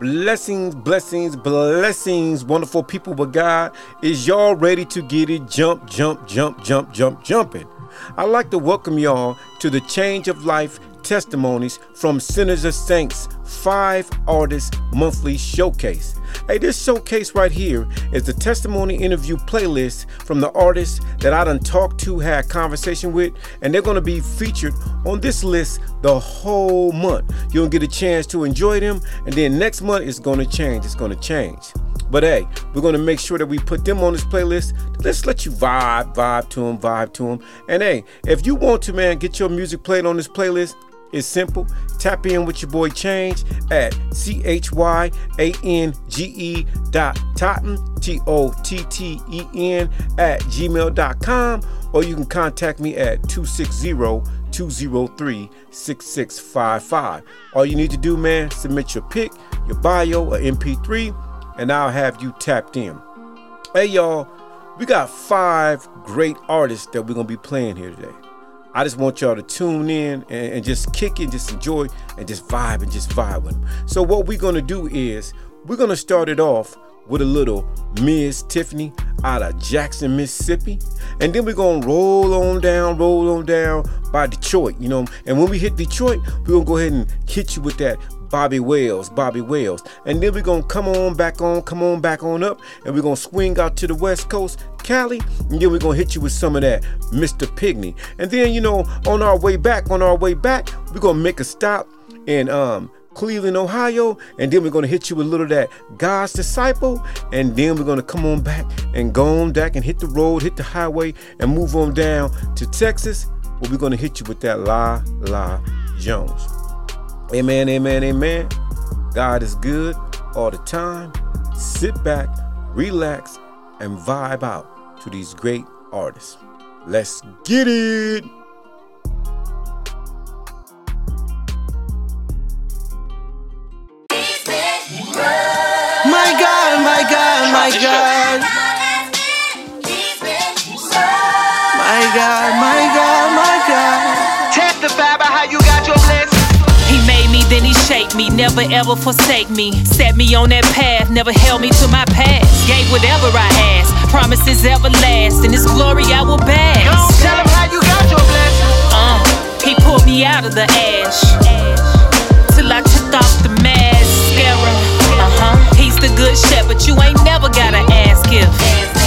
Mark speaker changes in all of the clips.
Speaker 1: Blessings, blessings, blessings, wonderful people But God. Is y'all ready to get it? Jump, jump, jump, jump, jump, jumping. I'd like to welcome y'all to the Change of Life testimonies from Sinners of Saints five artists monthly showcase. Hey, this showcase right here is the testimony interview playlist from the artists that I done talked to, had conversation with, and they're gonna be featured on this list the whole month. You'll get a chance to enjoy them, and then next month it's gonna change. It's gonna change. But hey, we're gonna make sure that we put them on this playlist. Let's let you vibe, vibe to them, vibe to them. And hey, if you want to, man, get your music played on this playlist, it's simple. Tap in with your boy Change at C H Y A N G E dot Totten, T O T T E N, at gmail.com, or you can contact me at 260 203 6655. All you need to do, man, submit your pic, your bio, or MP3, and I'll have you tapped in. Hey, y'all, we got five great artists that we're going to be playing here today. I just want y'all to tune in and, and just kick it, just enjoy and just vibe and just vibe with them. So what we're gonna do is we're gonna start it off with a little Miz Tiffany out of Jackson, Mississippi. And then we're gonna roll on down, roll on down by Detroit, you know. And when we hit Detroit, we're gonna go ahead and hit you with that Bobby Wells, Bobby Wells. And then we're gonna come on back on, come on back on up, and we're gonna swing out to the West Coast, Cali, and then we're gonna hit you with some of that Mr. Pickney. And then, you know, on our way back, on our way back, we're gonna make a stop in um Cleveland, Ohio, and then we're gonna hit you with a little that God's disciple, and then we're gonna come on back and go on back and hit the road, hit the highway, and move on down to Texas, where we're gonna hit you with that La La Jones. Amen, amen, amen. God is good all the time. Sit back, relax, and vibe out to these great artists. Let's get it.
Speaker 2: My God, my God, my God. My God, my God, my
Speaker 3: me, then he shaped me, never ever forsake me. Set me on that path, never held me to my past. Gave whatever I asked, promises everlast. In his glory I will bask.
Speaker 4: Go tell them how you got your blessing.
Speaker 3: Uh, he pulled me out of the ash. Till I took off the mascara. Uh huh. He's the good shepherd, you ain't never gotta ask if.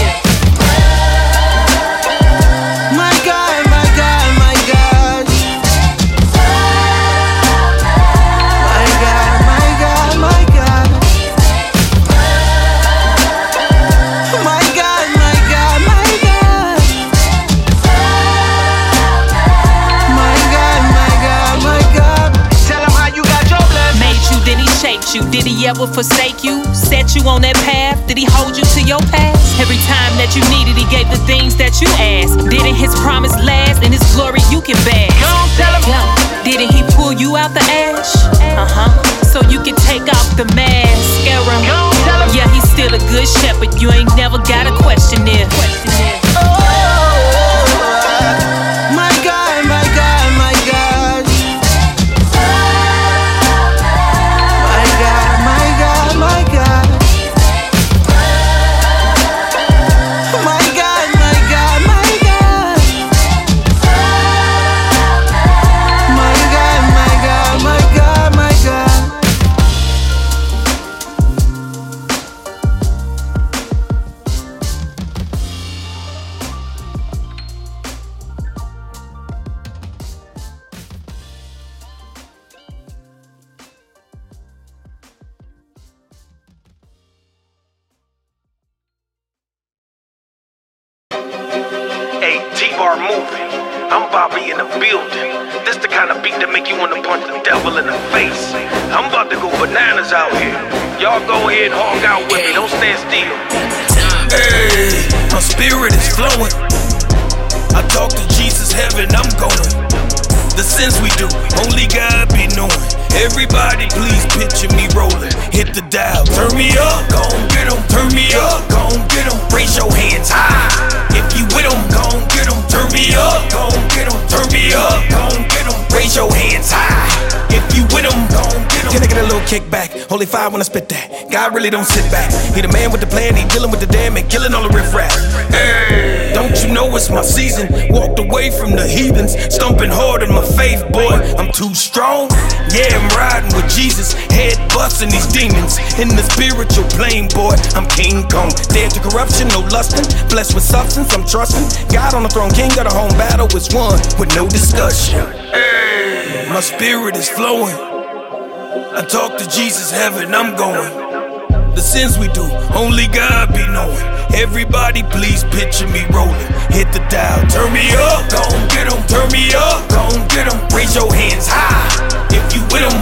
Speaker 3: Good shepherd. You ain't never
Speaker 2: My
Speaker 5: spirit is flowing. I talk to Jesus, heaven, I'm going. The sins we do, only God be knowing. Everybody, please picture me rolling. Hit the dial, turn me up, gon' get 'em. Turn me up, gon' get 'em. Raise your hands high. If you with 'em, gon' get 'em. Turn me up, gon' get 'em. Turn me up, gon' get 'em. Raise your hands high. If you with gon' get 'em. get a little kickback. Holy fire when I spit that. God really don't sit back. He the man with the plan, he dealing with the damn and killing all the riffraff. Hey, don't you know it's my season? Walked away from the heathens, stumping hard in my faith, boy. I'm too strong. Yeah, I'm riding with Jesus, head busting these demons. In the spiritual plane, boy, I'm King Kong. Dead to corruption, no lusting. Blessed with substance, I'm trusting. God on the throne, king of the home battle is won with no discussion. Hey, my spirit is flowing. I talk to Jesus, heaven, I'm going. The sins we do, only God be knowing. Everybody, please picture me rolling. Hit the dial, turn me up, gon' get 'em. Turn me up, gon' get 'em. Raise your hands high. If you with 'em,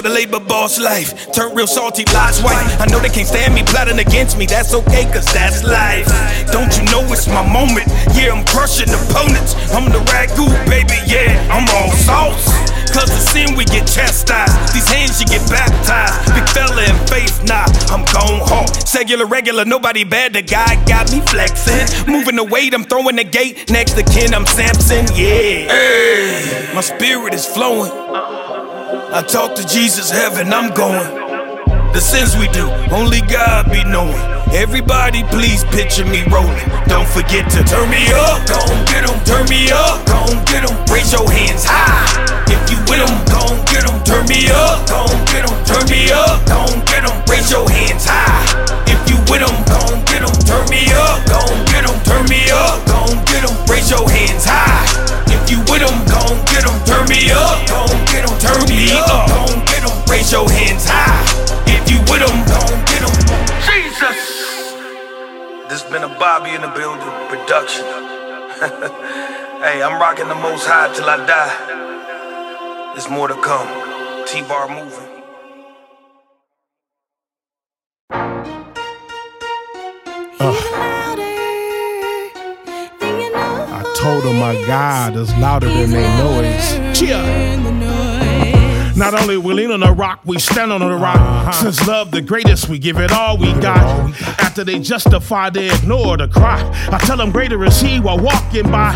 Speaker 5: Of the labor boss life. Turn real salty, lies white. I know they can't stand me plotting against me. That's okay, cause that's life. Don't you know it's my moment? Yeah, I'm crushing opponents. I'm the ragu, baby, yeah, I'm all sauce. Cause the sin we get chastised. These hands you get baptized. Big fella in faith, nah, I'm gone home. Secular, regular, nobody bad. The guy got me flexing. Moving the weight, I'm throwing the gate. Next to kin, I'm Samson, yeah. Hey, my spirit is flowing. Uh-uh. I talk to Jesus, heaven, I'm going. The sins we do, only God be knowing. Everybody, please picture me rolling. Don't forget to turn me up, gon' get 'em. Turn me up, gon' get 'em. Raise your hands high. If you with 'em, gon' get 'em. Turn me up, gon' get 'em. Turn me up, gon' get 'em. Raise your hands high. If you with 'em, gon' get 'em. Turn me up, gon' get 'em. Turn me up, gon' get 'em. Raise your hands high. If you with 'em, gon' get 'em. Turn me up, gon' get 'em. Turn me up, gon' get 'em. Raise your hands high. If you with 'em, gon' get 'em.
Speaker 6: Jesus. This been a Bobby in the building production. hey, I'm rocking the most high till I die. There's more to come. T-Bar moving.
Speaker 7: I told them my God is louder than they noise. Cheer. Not only we lean on the rock, we stand on the rock. Uh-huh. Since love the greatest, we give it all we got. After they justify, they ignore the cry. I tell them greater is he while walking by.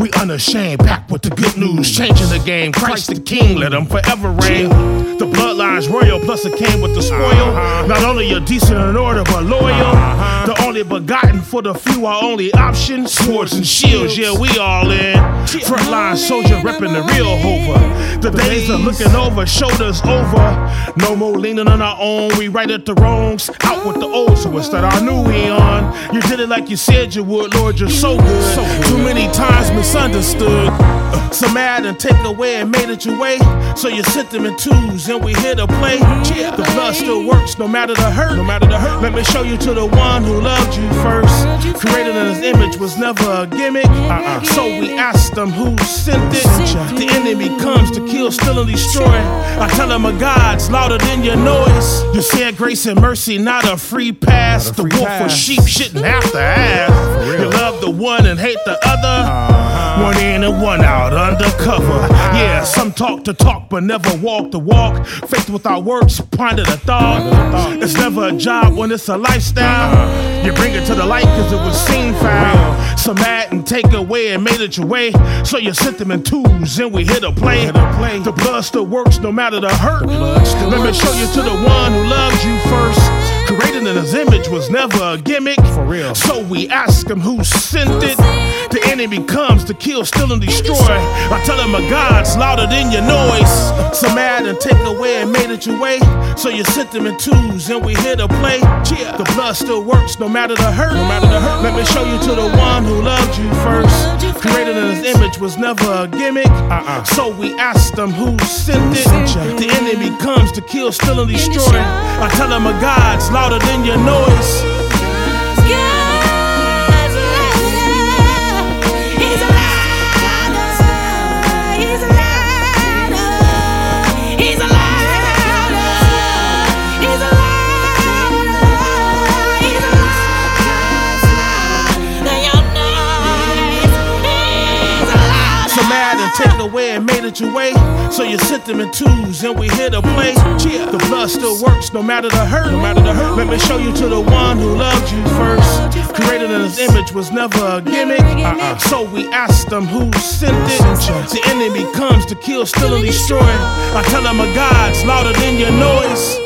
Speaker 7: We unashamed, back with the good news, changing the game. Christ the King, let him forever reign. The bloodline's royal, plus it came with the spoil. Uh-huh. Not only you're decent in order, but loyal. Uh-huh. The only begotten for the few, our only option. Swords and shields, yeah, we all in. Frontline soldier repping the real Hoover. The days of looking over, shoulders over. No more leaning on our own, we right at the wrongs. Out with the old, so it's that our new eon. You did it like you said you would, Lord, you're so good. Too many times misunderstood. Uh, So mad and take away and made it your way. So you sent them in twos and we here to play. The blood still works no matter the hurt. No matter the hurt. Let me show you to the one who loved you first. Created in his image was never a gimmick. Uh-uh. So we asked them who sent it. The enemy comes to kill, steal, and destroy. I tell him a God's louder than your noise. You said grace and mercy, not a free pass. the wolf for sheep shouldn't have to ask. You love the one and hate the other. One in and one out, undercover. Yeah, some talk to talk, but never walk the walk. Faith without works, ponder the thought. It's never a job when it's a lifestyle. You bring it to the light because it was seen foul. Some mad and take away and made it your way. So you sent them in twos and we hit a play. The blood still works no matter the hurt. Let me show you to the one who loved you first. Created in his image was never a gimmick. For real. So we ask him who sent it. The enemy comes to kill, steal, and destroy. I tell him a God's louder than your noise. So mad and take away and made it your way. So you sent them in twos and we here to play. The blood still works no matter the hurt. No matter the hurt. Let me show you to the one who loved you first. Created in his image was never a gimmick. Uh-uh. So we asked them who sent it. The enemy comes to kill, steal, and destroy. I tell him a God's louder than your noise. Away and made it your way. So you sent them in twos, and we here to play. Cheer. The blood still works, no matter the hurt. No matter the hurt. Let me show you to the one who loved you first. Created in his image was never a gimmick. Uh-uh. So we asked them who sent it. The enemy comes to kill, steal, and destroy. I tell them a God's louder than your noise.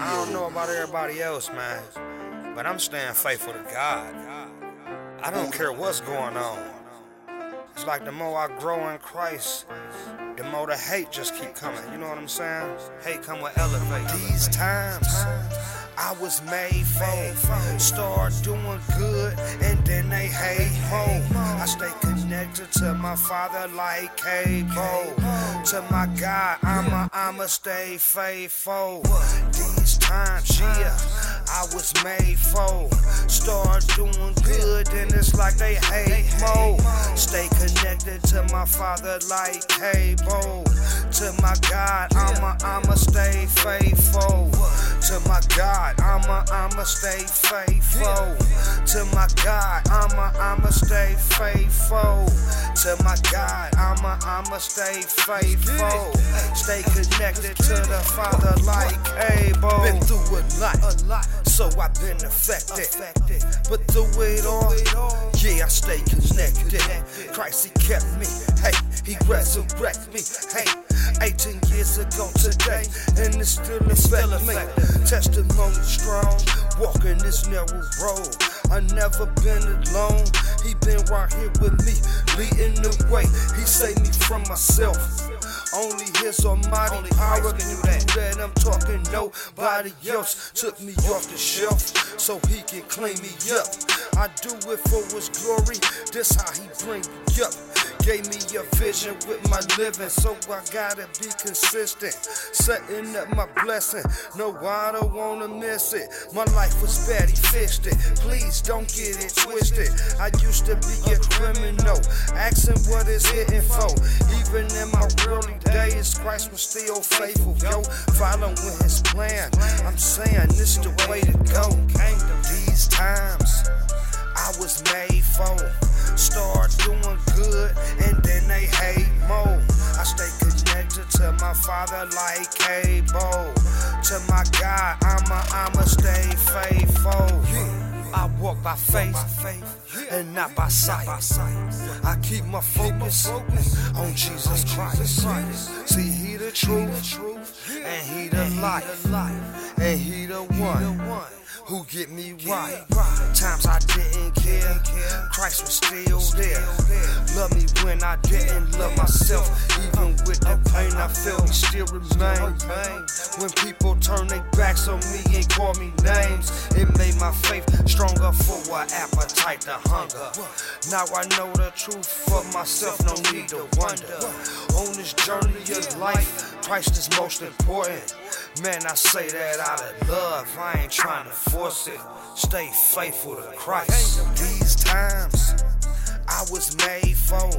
Speaker 8: I don't know about everybody else, man, but I'm staying faithful to God. I don't care what's going on. It's like the more I grow in Christ, the more the hate just keep coming. You know what I'm saying? Hate come with elevate. These times, I was made for. Start doing good, and then they hate home. I stay connected to my father like cable. To my God, I'ma, I'ma stay faithful. These times, yeah, I was made for. Start doing good, and it's like they hate more. Stay connected to my father like cable. To my God, I'ma, I'ma stay faithful. To my God, I'ma, I'ma stay faithful. To my God, I'ma, I'ma stay faithful. To my God, I'ma, I'ma stay faithful. Stay connected to the Father like cable. Been through a lot, so I've been affected. But through it all, yeah, I stay connected. Christ, He kept me. Hey, He resurrected me. Hey, 18 years ago today, and it still affect me. Testimony strong, walking this narrow road. I never been alone. He been right here with me, leading the way. He saved me from myself. Only His Almighty power can do that. I'm talking nobody else took me off the shelf so He can clean me up. I do it for His glory. This how He bring me up. Gave me a vision with my living, so I gotta be consistent. Setting up my blessing, no, I don't wanna miss it. My life was bad, he fixed it. Please don't get it twisted. I used to be a criminal, asking what is hitting for. Even in my early days, Christ was still faithful, yo. Following his plan, I'm saying this is the way to go. These times. I was made for. Start doing good, like cable. To my God, I'ma, I'ma stay faithful. I walk by faith and not by sight. I keep my focus on Jesus Christ. See, He the truth, and He the light, and He the one who get me right. Times I didn't care, Christ was still there. Love me when I didn't love myself, even with the pain I felt, he still remain. When people turn their backs on me and call me names, it made my faith stronger for an appetite to hunger. Now I know the truth for myself, no need to wonder. On this journey of life, Christ is most important. Man, I say that out of love, I ain't trying to force it. Stay faithful to Christ. These times, I was made for.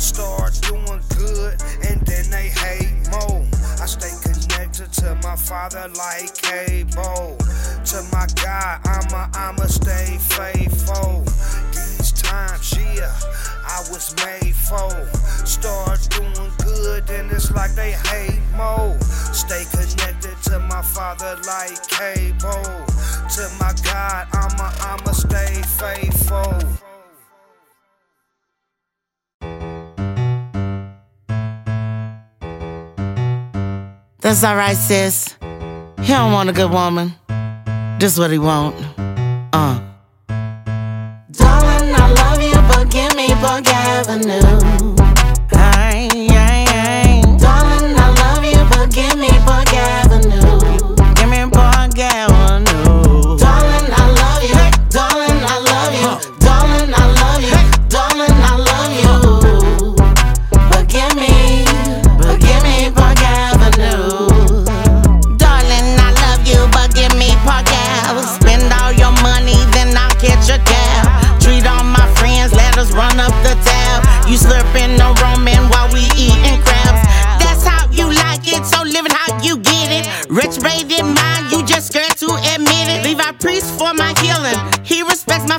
Speaker 8: Start doing good, and then they hate more. I stay connected to my father like cable. To my God, I'ma, I'ma stay faithful. These times, yeah, I was made for. Start doing good, and it's like they hate more. Stay connected to my father like cable. To my God, I'ma, I'ma stay faithful.
Speaker 9: That's alright, sis. He don't want a good woman. This what he want. Uh. Park Avenue.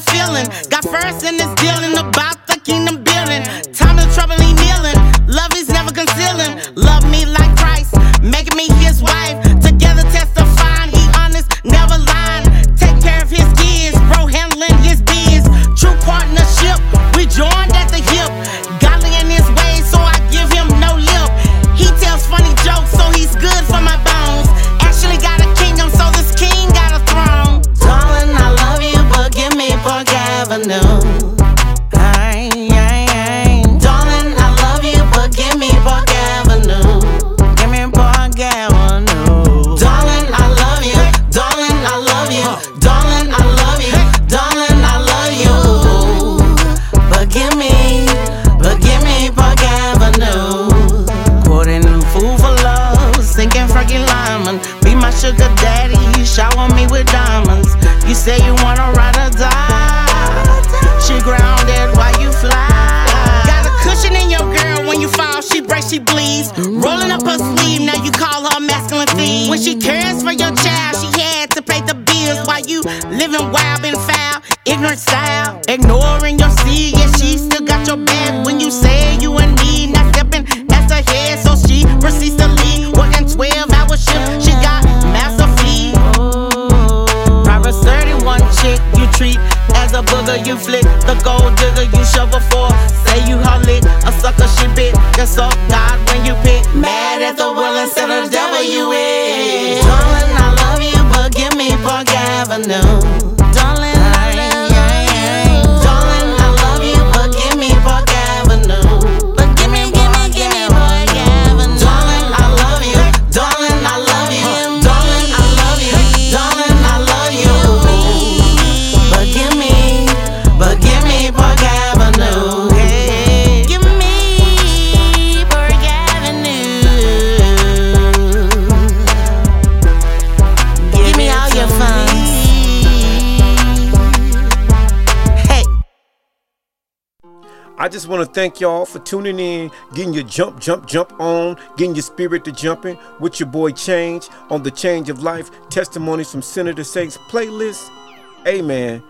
Speaker 9: feeling. Got first I just
Speaker 1: want to thank y'all for tuning in, getting your jump, jump, jump on, getting your spirit to jumping with your boy Change on the Change of Life Testimonies from Sinners to Saints playlist. Hey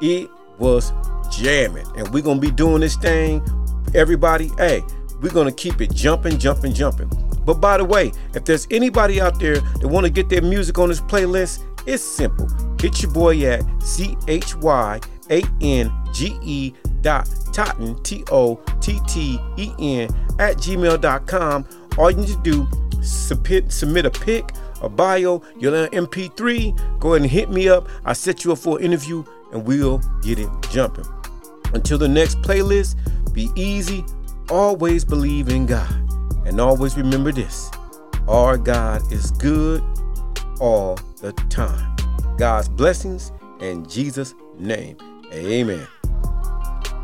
Speaker 1: it was jamming. And we're going to be doing this thing. Everybody, hey, we're going to keep it jumping, jumping, jumping. But by the way, if there's anybody out there that want to get their music on this playlist, it's simple. Hit your boy at C H Y A N G E dot Totten, T O T T E N, at gmail.com. All you need to do submit, submit a pic, a bio, your little MP3. Go ahead and hit me up. I'll set you up for an interview and we'll get it jumping. Until the next playlist, be easy, always believe in God, and always remember this our God is good all the time. God's blessings in Jesus' name. Amen.